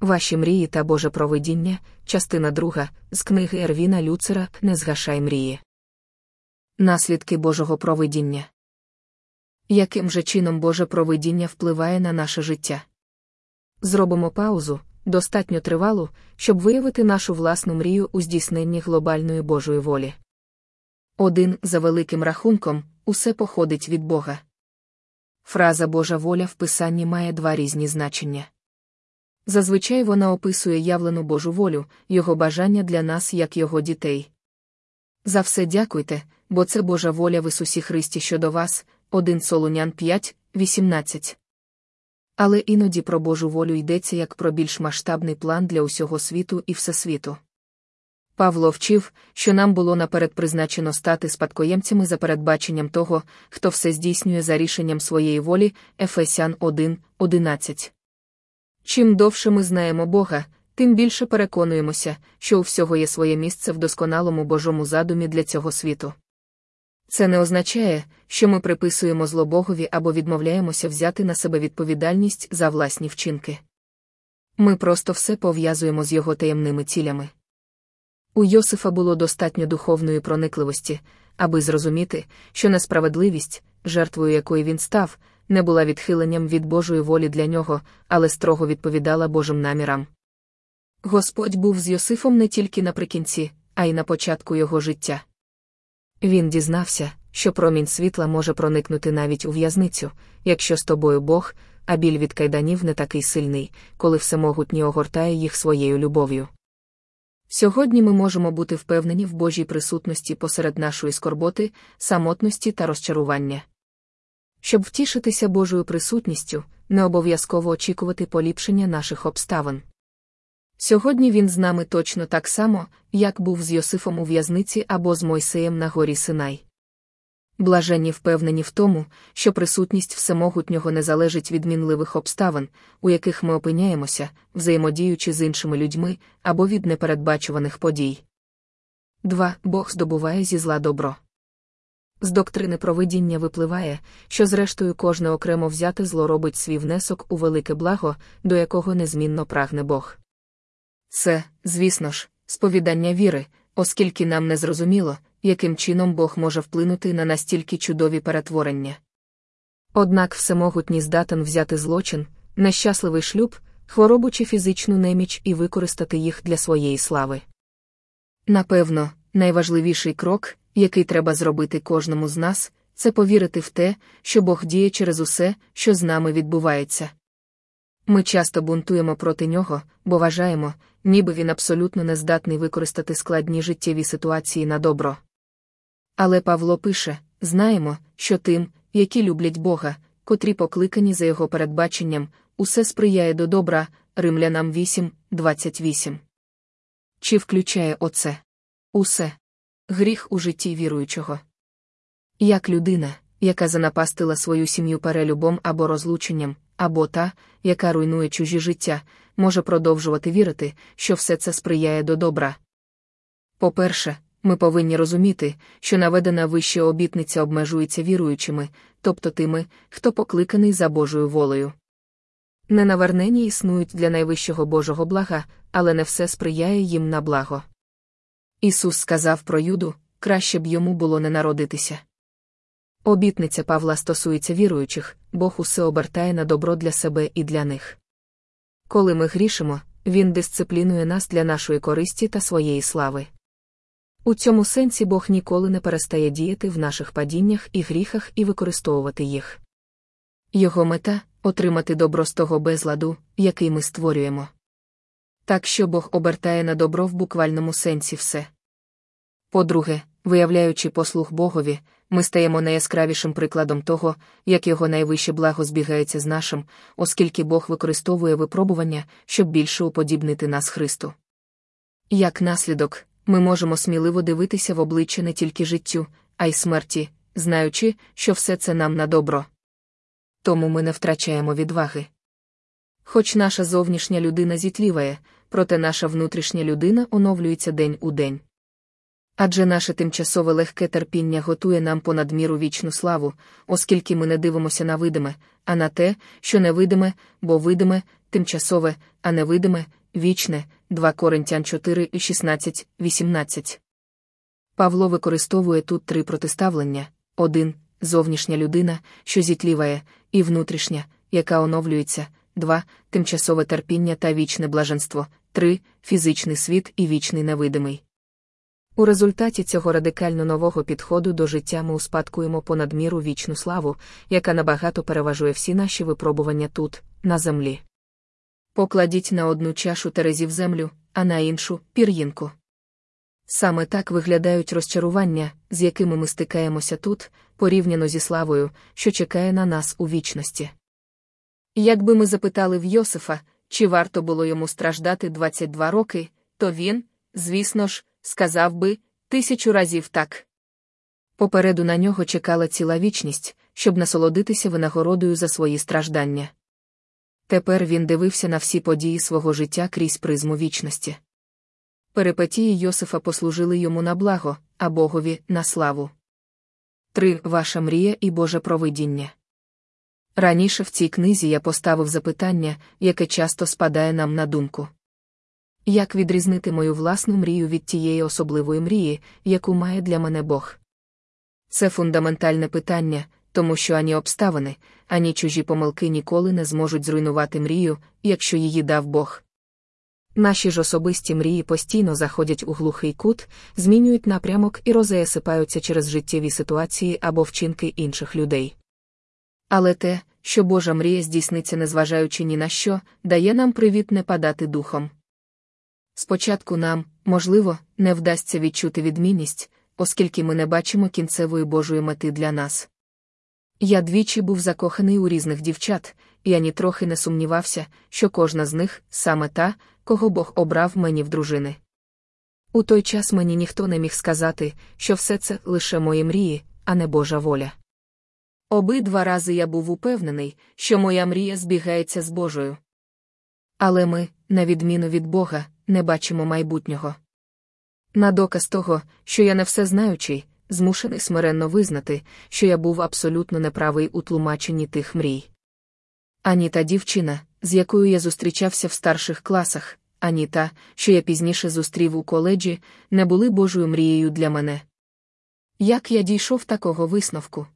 Ваші мрії та Боже провидіння, частина друга, з книги Ервіна Люцера Не згашай мрії. Наслідки Божого провидіння. Яким же чином Боже провидіння впливає на наше життя? Зробимо паузу, достатньо тривалу, щоб виявити нашу власну мрію у здійсненні глобальної Божої волі. Один, за великим рахунком, усе походить від Бога. Фраза Божа воля в писанні має два різні значення. Зазвичай вона описує явлену Божу волю, його бажання для нас як його дітей. За все дякуйте, бо це Божа воля в Ісусі Христі щодо вас, 1 Солунян 5, 18. Але іноді про Божу волю йдеться як про більш масштабний план для усього світу і всесвіту. Павло вчив, що нам було наперед призначено стати спадкоємцями за передбаченням того, хто все здійснює за рішенням своєї волі, Ефесян 1, 11. Чим довше ми знаємо Бога, тим більше переконуємося, що у всього є своє місце в досконалому Божому задумі для цього світу. Це не означає, що ми приписуємо зло Богові або відмовляємося взяти на себе відповідальність за власні вчинки. Ми просто все пов'язуємо з його таємними цілями. У Йосифа було достатньо духовної проникливості, аби зрозуміти, що несправедливість, жертвою якої він став, не була відхиленням від Божої волі для нього, але строго відповідала Божим намірам. Господь був з Йосифом не тільки наприкінці, а й на початку його життя. Він дізнався, що промінь світла може проникнути навіть у в'язницю, якщо з тобою Бог, а біль від кайданів не такий сильний, коли всемогутній огортає їх своєю любов'ю. Сьогодні ми можемо бути впевнені в Божій присутності посеред нашої скорботи, самотності та розчарування. Щоб втішитися Божою присутністю, не обов'язково очікувати поліпшення наших обставин. Сьогодні він з нами точно так само, як був з Йосифом у в'язниці або з Мойсеєм на горі Синай. Блаженні впевнені в тому, що присутність всемогутнього не залежить від мінливих обставин, у яких ми опиняємося, взаємодіючи з іншими людьми або від непередбачуваних подій. 2. Бог здобуває зі зла добро. З доктрини провидіння випливає, що зрештою кожне окремо взяте зло робить свій внесок у велике благо, до якого незмінно прагне Бог. Це, звісно ж, сповідання віри, оскільки нам не зрозуміло, яким чином Бог може вплинути на настільки чудові перетворення. Однак всемогутній здатен взяти злочин, нещасливий шлюб, хворобу чи фізичну неміч і використати їх для своєї слави. Напевно, найважливіший крок, який треба зробити кожному з нас, це повірити в те, що Бог діє через усе, що з нами відбувається. Ми часто бунтуємо проти нього, бо вважаємо, ніби він абсолютно не здатний використати складні життєві ситуації на добро. Але Павло пише знаємо, що тим, які люблять Бога, котрі покликані за його передбаченням, усе сприяє до добра, Римлянам 8, 28. Чи включає оце? Усе гріх у житті віруючого. Як людина, яка занапастила свою сім'ю перелюбом або розлученням, або та, яка руйнує чужі життя, може продовжувати вірити, що все це сприяє до добра. По-перше, ми повинні розуміти, що наведена вище обітниця обмежується віруючими, тобто тими, хто покликаний за Божою волею. Ненавернені існують для найвищого Божого блага, але не все сприяє їм на благо. Ісус сказав про Юду краще б йому було не народитися. Обітниця Павла стосується віруючих, Бог усе обертає на добро для себе і для них. Коли ми грішимо, Він дисциплінує нас для нашої користі та своєї слави. У цьому сенсі Бог ніколи не перестає діяти в наших падіннях і гріхах і використовувати їх. Його мета отримати добро з того безладу, який ми створюємо. Так що Бог обертає на добро в буквальному сенсі все. По-друге, виявляючи послух Богові, ми стаємо найяскравішим прикладом того, як його найвище благо збігається з нашим, оскільки Бог використовує випробування, щоб більше уподібнити нас Христу. Як наслідок, ми можемо сміливо дивитися в обличчя не тільки життю, а й смерті, знаючи, що все це нам на добро. Тому ми не втрачаємо відваги. Хоч наша зовнішня людина зітліває, проте наша внутрішня людина оновлюється день у день. Адже наше тимчасове легке терпіння готує нам понад міру вічну славу, оскільки ми не дивимося на видиме, а на те, що невидиме, бо видиме, тимчасове, а невидиме, вічне, 2 Коринтян 4, 16, 18. Павло використовує тут три протиставлення: один зовнішня людина, що зітліває, і внутрішня, яка оновлюється, два тимчасове терпіння та вічне блаженство, три фізичний світ і вічний невидимий. У результаті цього радикально нового підходу до життя ми успадкуємо понад міру вічну славу, яка набагато переважує всі наші випробування тут, на землі. Покладіть на одну чашу терезів землю, а на іншу пір'їнку. Саме так виглядають розчарування, з якими ми стикаємося тут, порівняно зі славою, що чекає на нас у вічності. Якби ми запитали в Йосифа, чи варто було йому страждати 22 роки, то він, звісно ж, сказав би тисячу разів так. Попереду на нього чекала ціла вічність, щоб насолодитися винагородою за свої страждання. Тепер він дивився на всі події свого життя крізь призму вічності. Перипетії Йосифа послужили йому на благо, а Богові на славу. 3. Ваша мрія і Боже провидіння. Раніше в цій книзі я поставив запитання, яке часто спадає нам на думку. Як відрізнити мою власну мрію від тієї особливої мрії, яку має для мене Бог? Це фундаментальне питання, тому що ані обставини, ані чужі помилки ніколи не зможуть зруйнувати мрію, якщо її дав Бог. Наші ж особисті мрії постійно заходять у глухий кут, змінюють напрямок і розеясипаються через життєві ситуації або вчинки інших людей. Але те, що Божа мрія здійсниться, незважаючи ні на що, дає нам привіт не падати духом. Спочатку нам, можливо, не вдасться відчути відмінність, оскільки ми не бачимо кінцевої Божої мети для нас. Я двічі був закоханий у різних дівчат, і ані трохи не сумнівався, що кожна з них саме та, кого Бог обрав мені в дружини. У той час мені ніхто не міг сказати, що все це лише мої мрії, а не Божа воля. Обидва рази я був упевнений, що моя мрія збігається з Божою. Але ми, на відміну від Бога, не бачимо майбутнього. На доказ того, що я не все знаючий, змушений смиренно визнати, що я був абсолютно неправий у тлумаченні тих мрій. Ані та дівчина, з якою я зустрічався в старших класах, ані та, що я пізніше зустрів у коледжі, не були Божою мрією для мене. Як я дійшов такого висновку?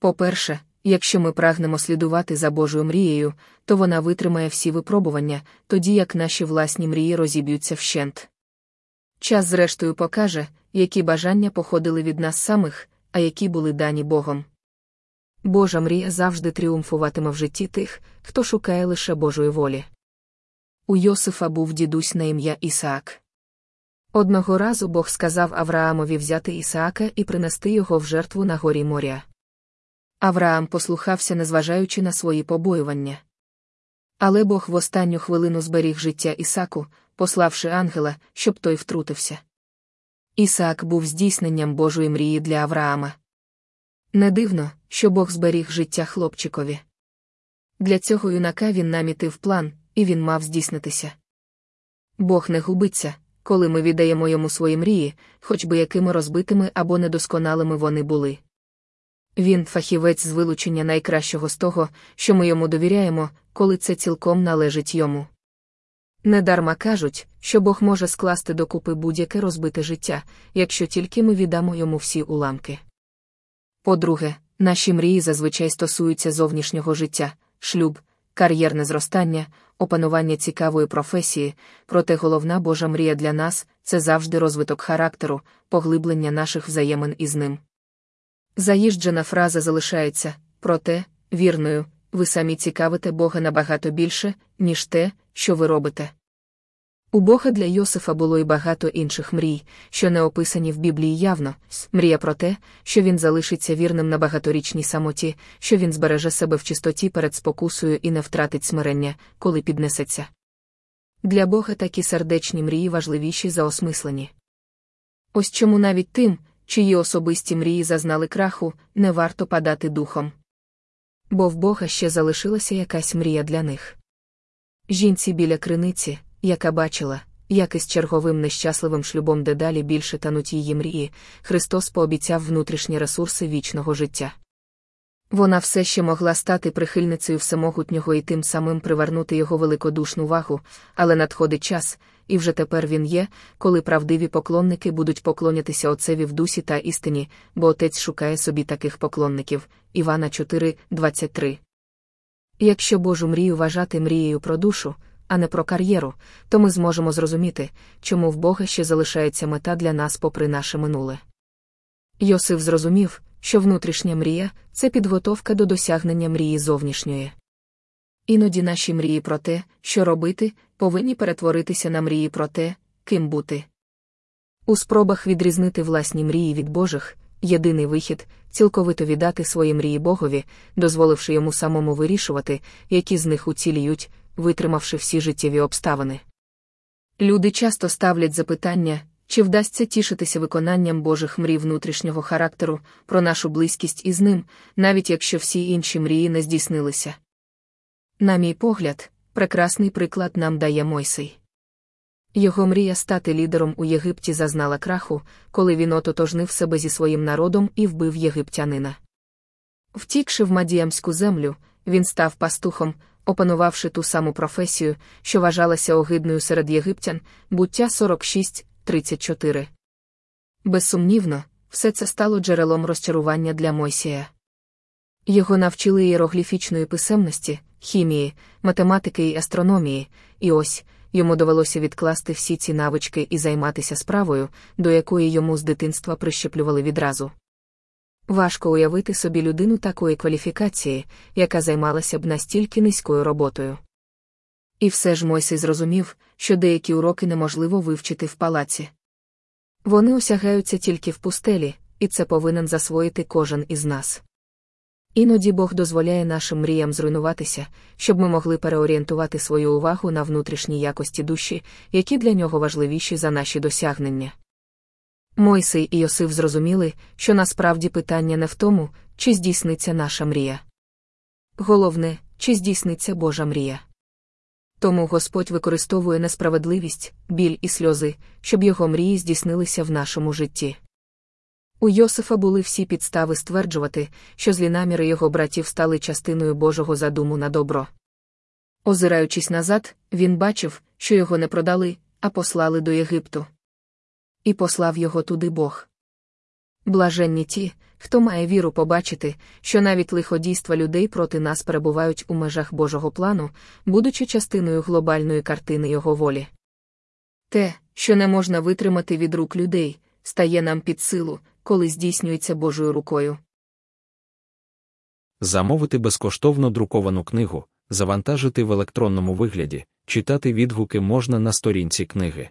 По-перше, якщо ми прагнемо слідувати за Божою мрією, то вона витримає всі випробування, тоді як наші власні мрії розіб'ються вщент. Час, зрештою, покаже, які бажання походили від нас самих, а які були дані Богом. Божа мрія завжди тріумфуватиме в житті тих, хто шукає лише Божої волі. У Йосифа був дідусь на ім'я Ісаак. Одного разу Бог сказав Авраамові взяти Ісаака і принести його в жертву на горі моря. Авраам послухався, незважаючи на свої побоювання. Але Бог в останню хвилину зберіг життя Ісаку, пославши ангела, щоб той втрутився. Ісаак був здійсненням Божої мрії для Авраама. Не дивно, що Бог зберіг життя хлопчикові. Для цього юнака він намітив план, і він мав здійснитися. Бог не губиться, коли ми віддаємо йому свої мрії, хоч би якими розбитими або недосконалими вони були. Він фахівець з вилучення найкращого з того, що ми йому довіряємо, коли це цілком належить йому. Недарма кажуть, що Бог може скласти докупи будь-яке розбите життя, якщо тільки ми віддамо йому всі уламки. По-друге, наші мрії зазвичай стосуються зовнішнього життя, шлюб, кар'єрне зростання, опанування цікавої професії, проте головна Божа мрія для нас це завжди розвиток характеру, поглиблення наших взаємин із ним. Заїжджена фраза залишається, проте, вірною, ви самі цікавите Бога набагато більше, ніж те, що ви робите. У Бога для Йосифа було й багато інших мрій, що не описані в Біблії явно, мрія про те, що він залишиться вірним на багаторічній самоті, що він збереже себе в чистоті перед спокусою і не втратить смирення, коли піднесеться. Для Бога такі сердечні мрії важливіші за осмислені. Ось чому навіть тим, чиї особисті мрії зазнали краху, не варто падати духом. Бо в Бога ще залишилася якась мрія для них. Жінці біля криниці, яка бачила, як із черговим нещасливим шлюбом дедалі більше тануть її мрії, Христос пообіцяв внутрішні ресурси вічного життя. Вона все ще могла стати прихильницею всемогутнього і тим самим привернути його великодушну вагу, але надходить час, і вже тепер він є, коли правдиві поклонники будуть поклонятися Отцеві в дусі та істині, бо отець шукає собі таких поклонників. Івана 4, 23. Якщо Божу мрію вважати мрією про душу, а не про кар'єру, то ми зможемо зрозуміти, чому в Бога ще залишається мета для нас попри наше минуле. Йосиф зрозумів, що внутрішня мрія це підготовка до досягнення мрії зовнішньої. Іноді наші мрії про те, що робити, повинні перетворитися на мрії про те, ким бути. У спробах відрізнити власні мрії від Божих, єдиний вихід цілковито віддати свої мрії Богові, дозволивши йому самому вирішувати, які з них уціліють, витримавши всі життєві обставини. Люди часто ставлять запитання, чи вдасться тішитися виконанням Божих мрій внутрішнього характеру, про нашу близькість із ним, навіть якщо всі інші мрії не здійснилися. На мій погляд, прекрасний приклад нам дає Мойсей. Його мрія стати лідером у Єгипті зазнала краху, коли він ототожнив себе зі своїм народом і вбив єгиптянина. Втікши в Мадіямську землю, він став пастухом, опанувавши ту саму професію, що вважалася огидною серед єгиптян, буття 46, 34. Безсумнівно, все це стало джерелом розчарування для Мойсія. Його навчили іерогліфічної писемності, хімії, математики і астрономії, і ось йому довелося відкласти всі ці навички і займатися справою, до якої йому з дитинства прищеплювали відразу. Важко уявити собі людину такої кваліфікації, яка займалася б настільки низькою роботою. І все ж Мойсей зрозумів, що деякі уроки неможливо вивчити в палаці. Вони осягаються тільки в пустелі, і це повинен засвоїти кожен із нас. Іноді Бог дозволяє нашим мріям зруйнуватися, щоб ми могли переорієнтувати свою увагу на внутрішні якості душі, які для нього важливіші за наші досягнення. Мойсей і Йосиф зрозуміли, що насправді питання не в тому, чи здійсниться наша мрія. Головне, чи здійсниться Божа мрія. Тому Господь використовує несправедливість, біль і сльози, щоб його мрії здійснилися в нашому житті. У Йосифа були всі підстави стверджувати, що злі наміри його братів стали частиною Божого задуму на добро. Озираючись назад, він бачив, що його не продали, а послали до Єгипту. І послав його туди Бог. Блаженні ті, хто має віру побачити, що навіть лиходійства людей проти нас перебувають у межах Божого плану, будучи частиною глобальної картини Його волі. Те, що не можна витримати від рук людей, стає нам під силу, коли здійснюється Божою рукою. Замовити безкоштовно друковану книгу, завантажити в електронному вигляді, читати відгуки можна на сторінці книги.